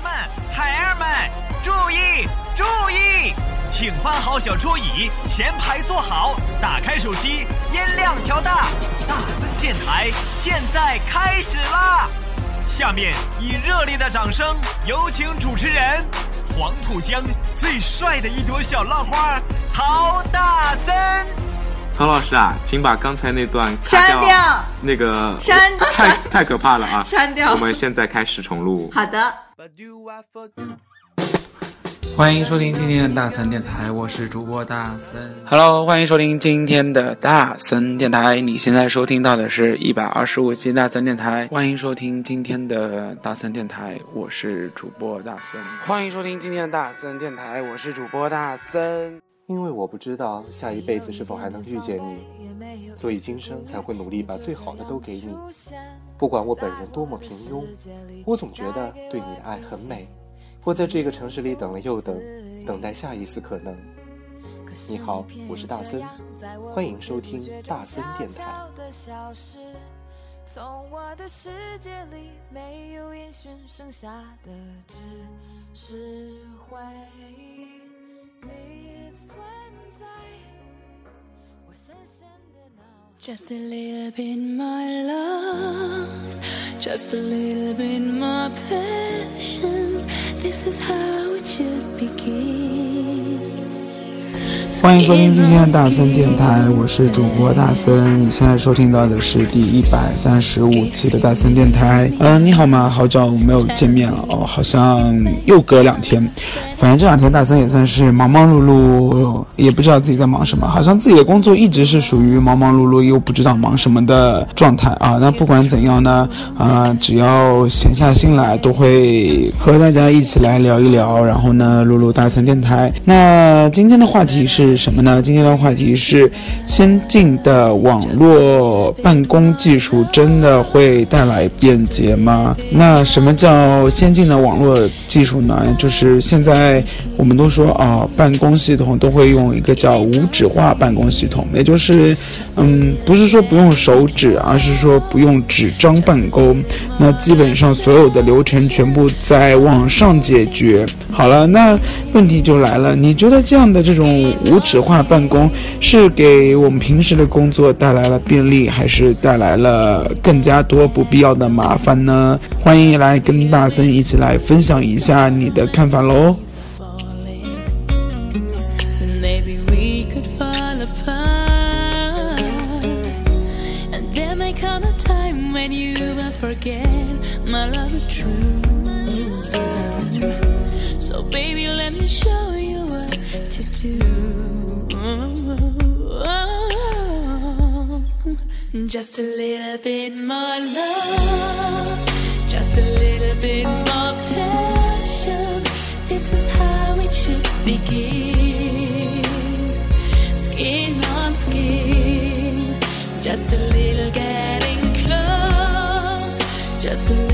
娘们、孩儿们，注意注意，请搬好小桌椅，前排坐好，打开手机，音量调大。大森电台现在开始啦！下面以热烈的掌声，有请主持人黄浦江最帅的一朵小浪花曹大森。曹老师啊，请把刚才那段卡删掉那个删太太可怕了啊！删掉我们现在开始重录。好的，欢迎收听今天的大森电台，我是主播大森。Hello，欢迎收听今天的大森电台。你现在收听到的是一百二十五期大森电台。欢迎收听今天的大森电台，我是主播大森。欢迎收听今天的大森电台，我是主播大森。因为我不知道下一辈子是否还能遇见你，所以今生才会努力把最好的都给你。不管我本人多么平庸，我总觉得对你的爱很美。我在这个城市里等了又等，等待下一次可能。你好，我是大森，欢迎收听大森电台。从我的世界里没有烟熏，剩下的只是回忆。你。Just a little bit more love, just a little bit more passion. This is how it should begin. 欢迎收听今天的大森电台，我是主播大森。你现在收听到的是第一百三十五期的大森电台。嗯，你好吗？好久没有见面了哦，好像又隔两天。反正这两天大森也算是忙忙碌碌，也不知道自己在忙什么。好像自己的工作一直是属于忙忙碌碌又不知道忙什么的状态啊。那不管怎样呢，啊，只要闲下心来，都会和大家一起来聊一聊，然后呢，录录大森电台。那今天的话题是是什么呢？今天的话题是先进的网络办公技术真的会带来便捷吗？那什么叫先进的网络技术呢？就是现在。我们都说啊，办公系统都会用一个叫无纸化办公系统，也就是，嗯，不是说不用手指，而是说不用纸张办公。那基本上所有的流程全部在网上解决。好了，那问题就来了，你觉得这样的这种无纸化办公是给我们平时的工作带来了便利，还是带来了更加多不必要的麻烦呢？欢迎来跟大森一起来分享一下你的看法喽。Just a little bit more love, just a little bit more passion. This is how it should begin. Skin on skin, just a little getting close, just a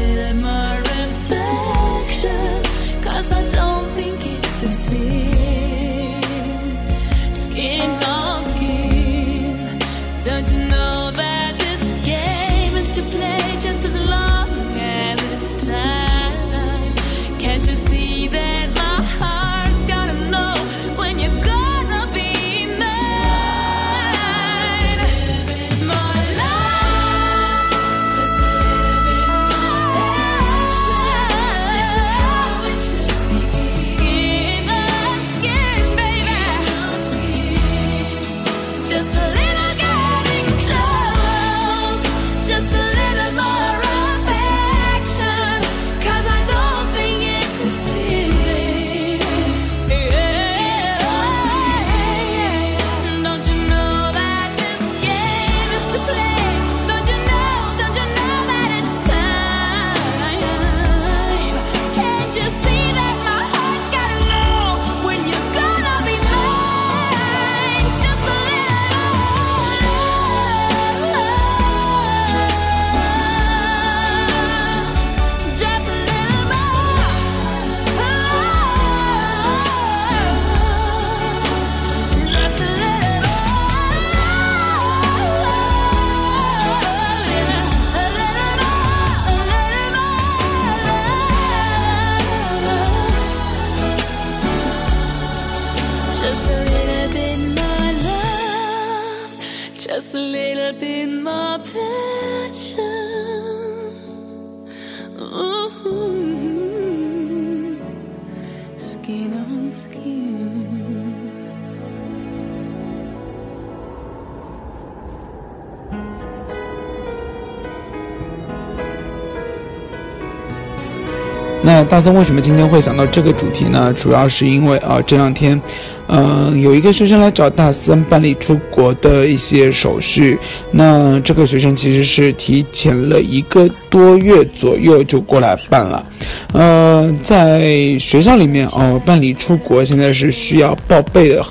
那大森为什么今天会想到这个主题呢？主要是因为啊，这两天，嗯，有一个学生来找大森办理出国的一些手续。那这个学生其实是提前了一个多月左右就过来办了。呃，在学校里面哦，办理出国现在是需要报备的。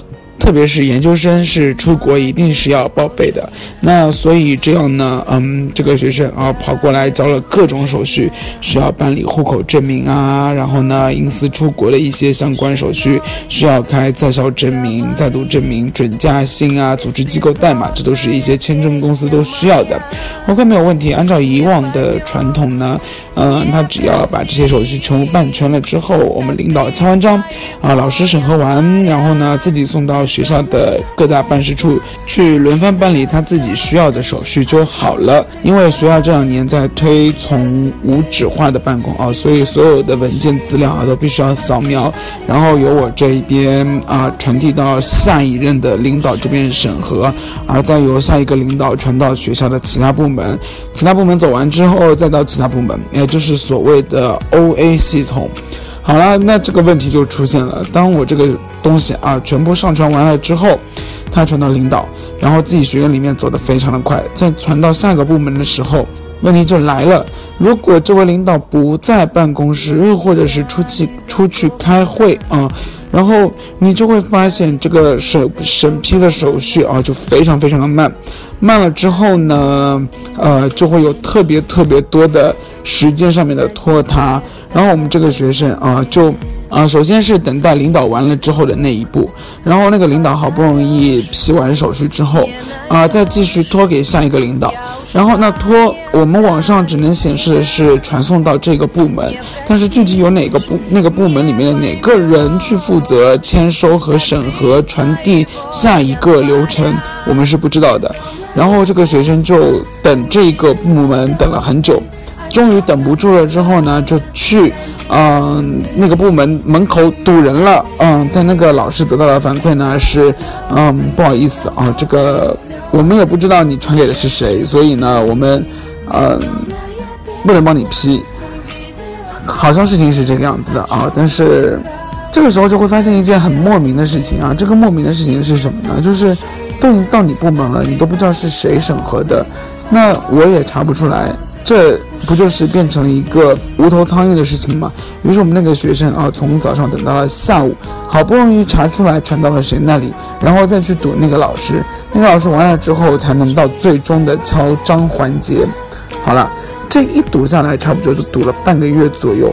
特别是研究生是出国一定是要报备的，那所以这样呢，嗯，这个学生啊跑过来交了各种手续，需要办理户口证明啊，然后呢，因私出国的一些相关手续，需要开在校证明、在读证明、准假信啊，组织机构代码，这都是一些签证公司都需要的。OK，没有问题。按照以往的传统呢，嗯，他只要把这些手续全部办全了之后，我们领导签完章，啊，老师审核完，然后呢，自己送到。学校的各大办事处去轮番办理他自己需要的手续就好了。因为学校这两年在推从无纸化的办公啊，所以所有的文件资料啊都必须要扫描，然后由我这一边啊传递到下一任的领导这边审核，而再由下一个领导传到学校的其他部门，其他部门走完之后再到其他部门，也就是所谓的 OA 系统。好了，那这个问题就出现了。当我这个东西啊全部上传完了之后，他传到领导，然后自己学院里面走得非常的快。在传到下个部门的时候，问题就来了。如果这位领导不在办公室，又或者是出去出去开会啊，然后你就会发现这个审审批的手续啊就非常非常的慢。慢了之后呢，呃，就会有特别特别多的时间上面的拖沓，然后我们这个学生啊，就啊，首先是等待领导完了之后的那一步，然后那个领导好不容易批完手续之后，啊，再继续拖给下一个领导，然后那拖我们网上只能显示的是传送到这个部门，但是具体有哪个部那个部门里面的哪个人去负责签收和审核传递下一个流程，我们是不知道的。然后这个学生就等这个部门等了很久，终于等不住了之后呢，就去，嗯，那个部门门口堵人了，嗯，但那个老师得到的反馈呢是，嗯，不好意思啊，这个我们也不知道你传给的是谁，所以呢，我们，嗯，不能帮你批，好像事情是这个样子的啊，但是这个时候就会发现一件很莫名的事情啊，这个莫名的事情是什么呢？就是。都已经到你部门了，你都不知道是谁审核的，那我也查不出来，这不就是变成了一个无头苍蝇的事情吗？于是我们那个学生啊，从早上等到了下午，好不容易查出来传到了谁那里，然后再去堵那个老师，那个老师完了之后才能到最终的敲章环节。好了，这一堵下来，差不多就堵了半个月左右。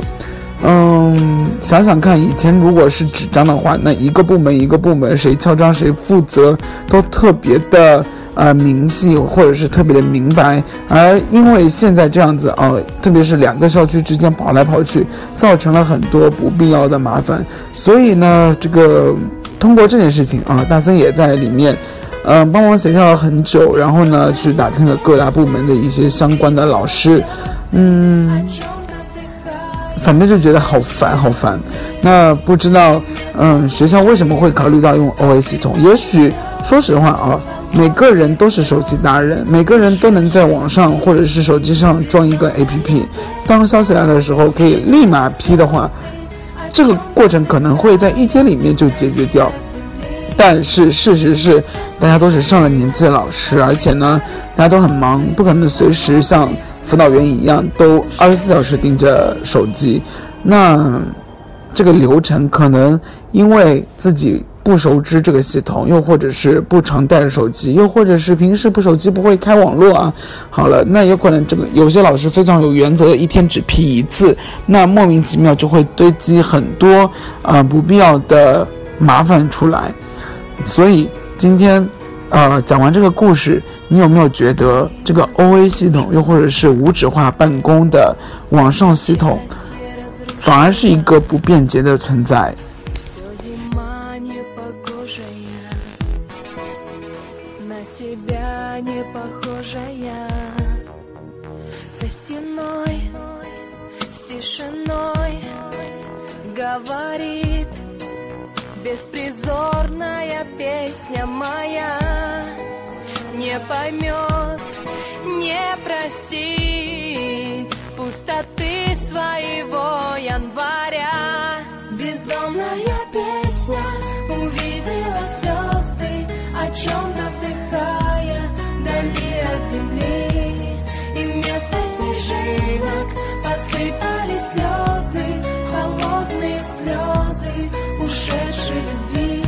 嗯，想想看，以前如果是纸张的话，那一个部门一个部门谁敲章谁负责，都特别的呃明细，或者是特别的明白。而因为现在这样子啊，特别是两个校区之间跑来跑去，造成了很多不必要的麻烦。所以呢，这个通过这件事情啊，大森也在里面，嗯，帮忙协调了很久，然后呢，去打听了各大部门的一些相关的老师，嗯。反正就觉得好烦，好烦。那不知道，嗯，学校为什么会考虑到用 OA 系统？也许，说实话啊，每个人都是手机达人，每个人都能在网上或者是手机上装一个 APP，当消息来的时候可以立马批的话，这个过程可能会在一天里面就解决掉。但是事实是，大家都是上了年纪的老师，而且呢，大家都很忙，不可能随时像。辅导员一样，都二十四小时盯着手机，那这个流程可能因为自己不熟知这个系统，又或者是不常带着手机，又或者是平时不手机不会开网络啊。好了，那有可能这个有些老师非常有原则，一天只批一次，那莫名其妙就会堆积很多啊不必要的麻烦出来。所以今天，呃，讲完这个故事。你有没有觉得这个 OA 系统，又或者是无纸化办公的网上系统，反而是一个不便捷的存在 говорит Беспризорная песня моя Не поймет, не простит Пустоты своего января Бездомная песня увидела звезды О чем-то вздыхая дали от земли. И вместо снежинок посыпались слезы холодных слезы ушедшей любви.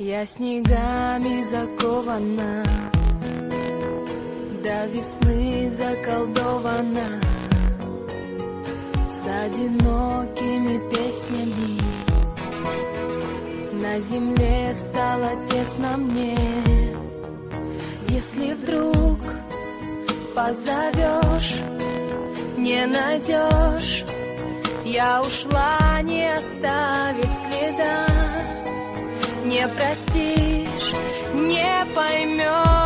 Я снегами закована до весны заколдована С одинокими песнями. На земле стало тесно мне. Если вдруг позовешь, не найдешь Я ушла, не оставив следа. Не простишь, не поймешь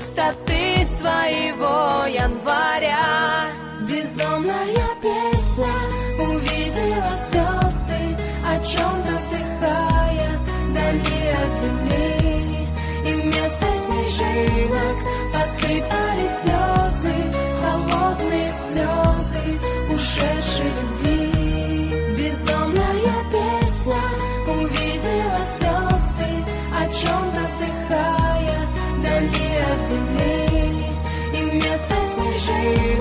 Пустоты своего января. Бездомная песня увидела звезды О чем-то вздыхая вдали от земли. И вместо снежинок посыпались слезы Холодные слезы ушедшей Thank you.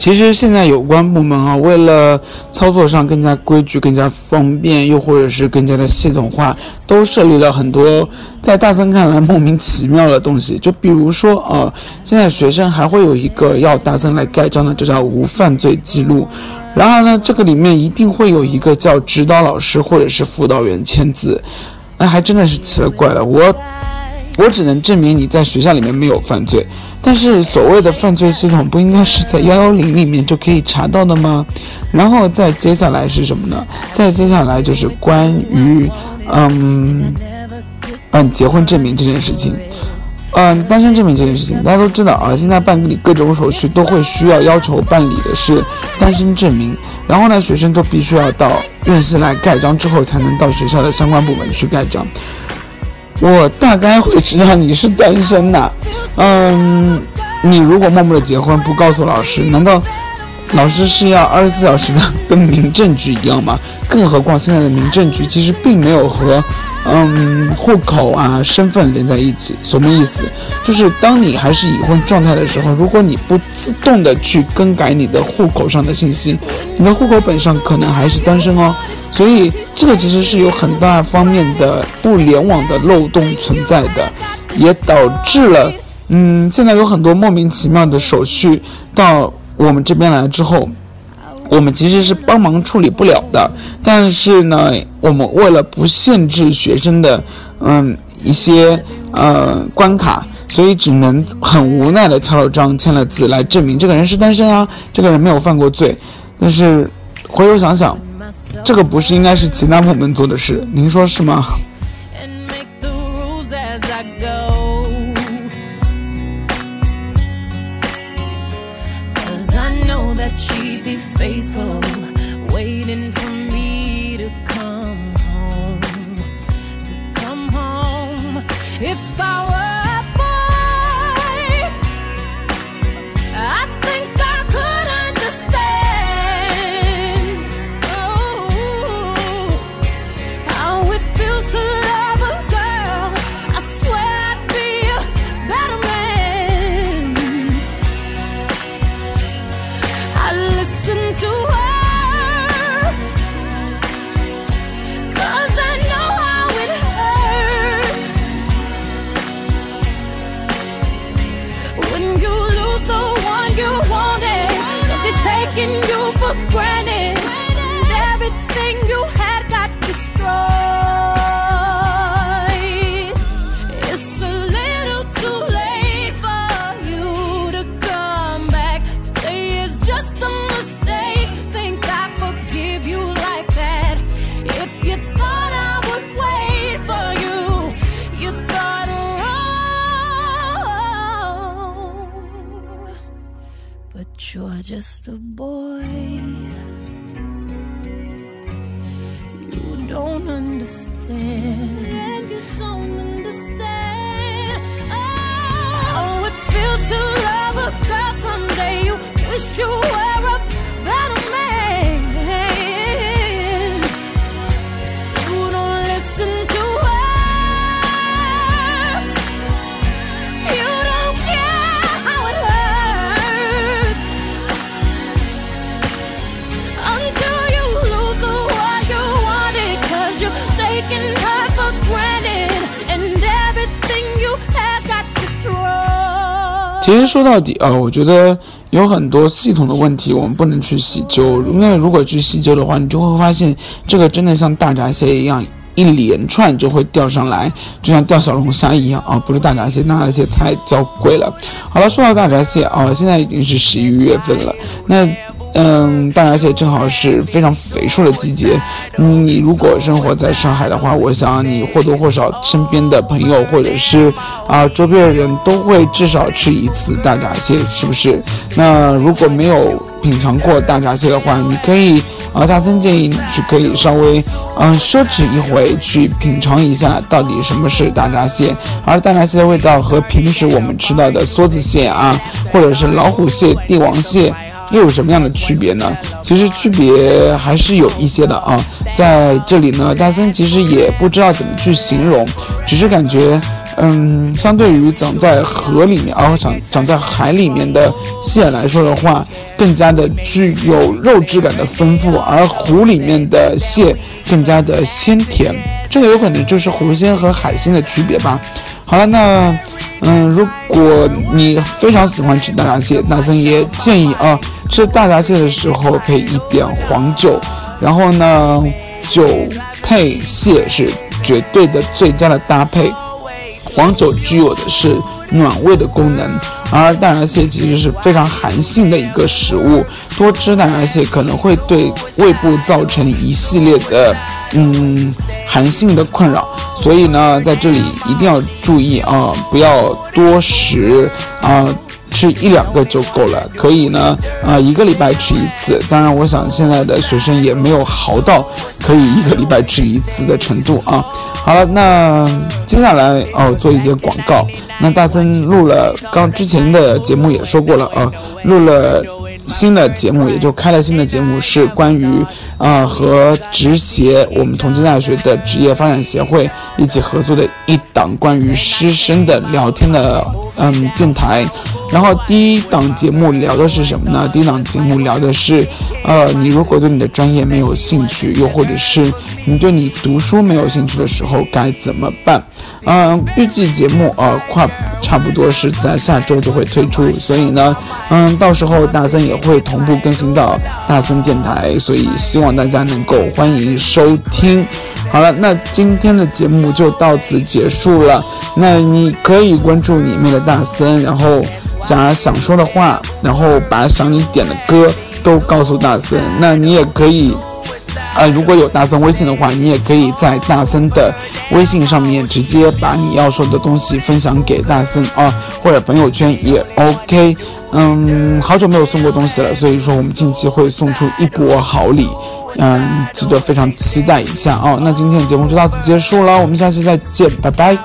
其实现在有关部门啊，为了操作上更加规矩、更加方便，又或者是更加的系统化，都设立了很多在大森看来莫名其妙的东西。就比如说啊，现在学生还会有一个要大森来盖章的，就叫无犯罪记录。然而呢，这个里面一定会有一个叫指导老师或者是辅导员签字，那还真的是奇了怪了。我我只能证明你在学校里面没有犯罪，但是所谓的犯罪系统不应该是在幺幺零里面就可以查到的吗？然后再接下来是什么呢？再接下来就是关于嗯嗯结婚证明这件事情。嗯，单身证明这件事情，大家都知道啊。现在办理各种手续都会需要要求办理的是单身证明，然后呢，学生都必须要到院系来盖章之后，才能到学校的相关部门去盖章。我大概会知道你是单身的，嗯，你如果默默的结婚不告诉老师，难道老师是要二十四小时的跟民政局一样吗？更何况现在的民政局其实并没有和嗯户口啊身份连在一起。什么意思？就是当你还是已婚状态的时候，如果你不自动的去更改你的户口上的信息，你的户口本上可能还是单身哦。所以这个其实是有很大方面的不联网的漏洞存在的，也导致了嗯现在有很多莫名其妙的手续到我们这边来之后。我们其实是帮忙处理不了的，但是呢，我们为了不限制学生的嗯一些呃关卡，所以只能很无奈的敲了章、签了字来证明这个人是单身啊，这个人没有犯过罪。但是回头想想，这个不是应该是其他部门做的事，您说是吗？That she'd be faithful, granted. Everything you had got destroyed. It's a little too late for you to come back. Say it's just a mistake. Think I forgive you like that. If you thought I would wait for you, you wrong. But you're just a boy. 其实说到底啊，我觉得有很多系统的问题，我们不能去细究，因为如果去细究的话，你就会发现这个真的像大闸蟹一样。一连串就会钓上来，就像钓小龙虾一样啊！不是大闸蟹，大闸蟹太娇贵了。好了，说到大闸蟹啊，现在已经是十一月份了，那嗯，大闸蟹正好是非常肥硕的季节。你你如果生活在上海的话，我想你或多或少身边的朋友或者是啊周边的人都会至少吃一次大闸蟹，是不是？那如果没有品尝过大闸蟹的话，你可以啊，大森建议你去可以稍微嗯奢侈一回去品尝一下到底什么是大闸蟹，而大闸蟹的味道和平时我们吃到的梭子蟹啊，或者是老虎蟹、帝王蟹。又有什么样的区别呢？其实区别还是有一些的啊。在这里呢，大森其实也不知道怎么去形容，只是感觉，嗯，相对于长在河里面，而、长长在海里面的蟹来说的话，更加的具有肉质感的丰富，而湖里面的蟹更加的鲜甜。这个有可能就是湖鲜和海鲜的区别吧。好了，那嗯，如果你非常喜欢吃大闸蟹，那森也建议啊，吃大闸蟹的时候配一点黄酒，然后呢，酒配蟹是绝对的最佳的搭配。黄酒具有的是暖胃的功能，而大闸蟹其实是非常寒性的一个食物，多吃大闸蟹可能会对胃部造成一系列的嗯寒性的困扰，所以呢，在这里一定要注意啊，不要多食啊。吃一两个就够了，可以呢，啊、一个礼拜吃一次。当然，我想现在的学生也没有豪到可以一个礼拜吃一次的程度啊。好了，那接下来哦，做一些广告。那大森录了，刚之前的节目也说过了啊，录了。新的节目也就开了新的节目，是关于啊、和职协我们同济大学的职业发展协会一起合作的一档关于师生的聊天的嗯电台。然后第一档节目聊的是什么呢？第一档节目聊的是，呃，你如果对你的专业没有兴趣，又或者是你对你读书没有兴趣的时候该怎么办？嗯、预计节目呃快差不多是在下周就会推出，所以呢，嗯，到时候大森也会同步更新到大森电台，所以希望大家能够欢迎收听。好了，那今天的节目就到此结束了。那你可以关注里面的大森，然后想要想说的话，然后把想你点的歌都告诉大森。那你也可以。呃，如果有大森微信的话，你也可以在大森的微信上面直接把你要说的东西分享给大森啊，或者朋友圈也 OK。嗯，好久没有送过东西了，所以说我们近期会送出一波好礼，嗯，记得非常期待一下哦。那今天的节目就到此结束了，我们下期再见，拜拜。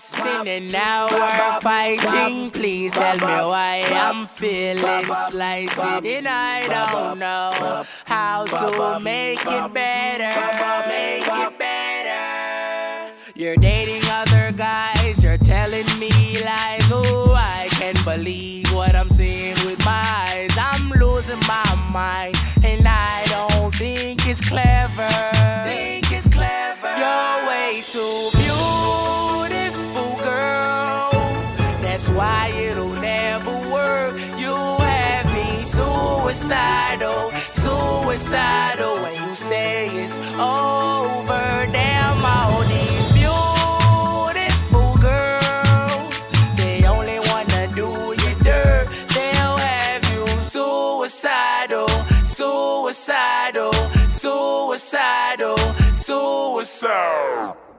Fussing and now we're fighting. Please tell me why I'm feeling slighted and I don't know how to make it better. Make it better. You're dating other guys, you're telling me lies. Oh, I can't believe suicidal, suicidal when you say it's over. Damn all these beautiful girls, they only wanna do you dirt. They'll have you suicidal, suicidal, suicidal, suicidal.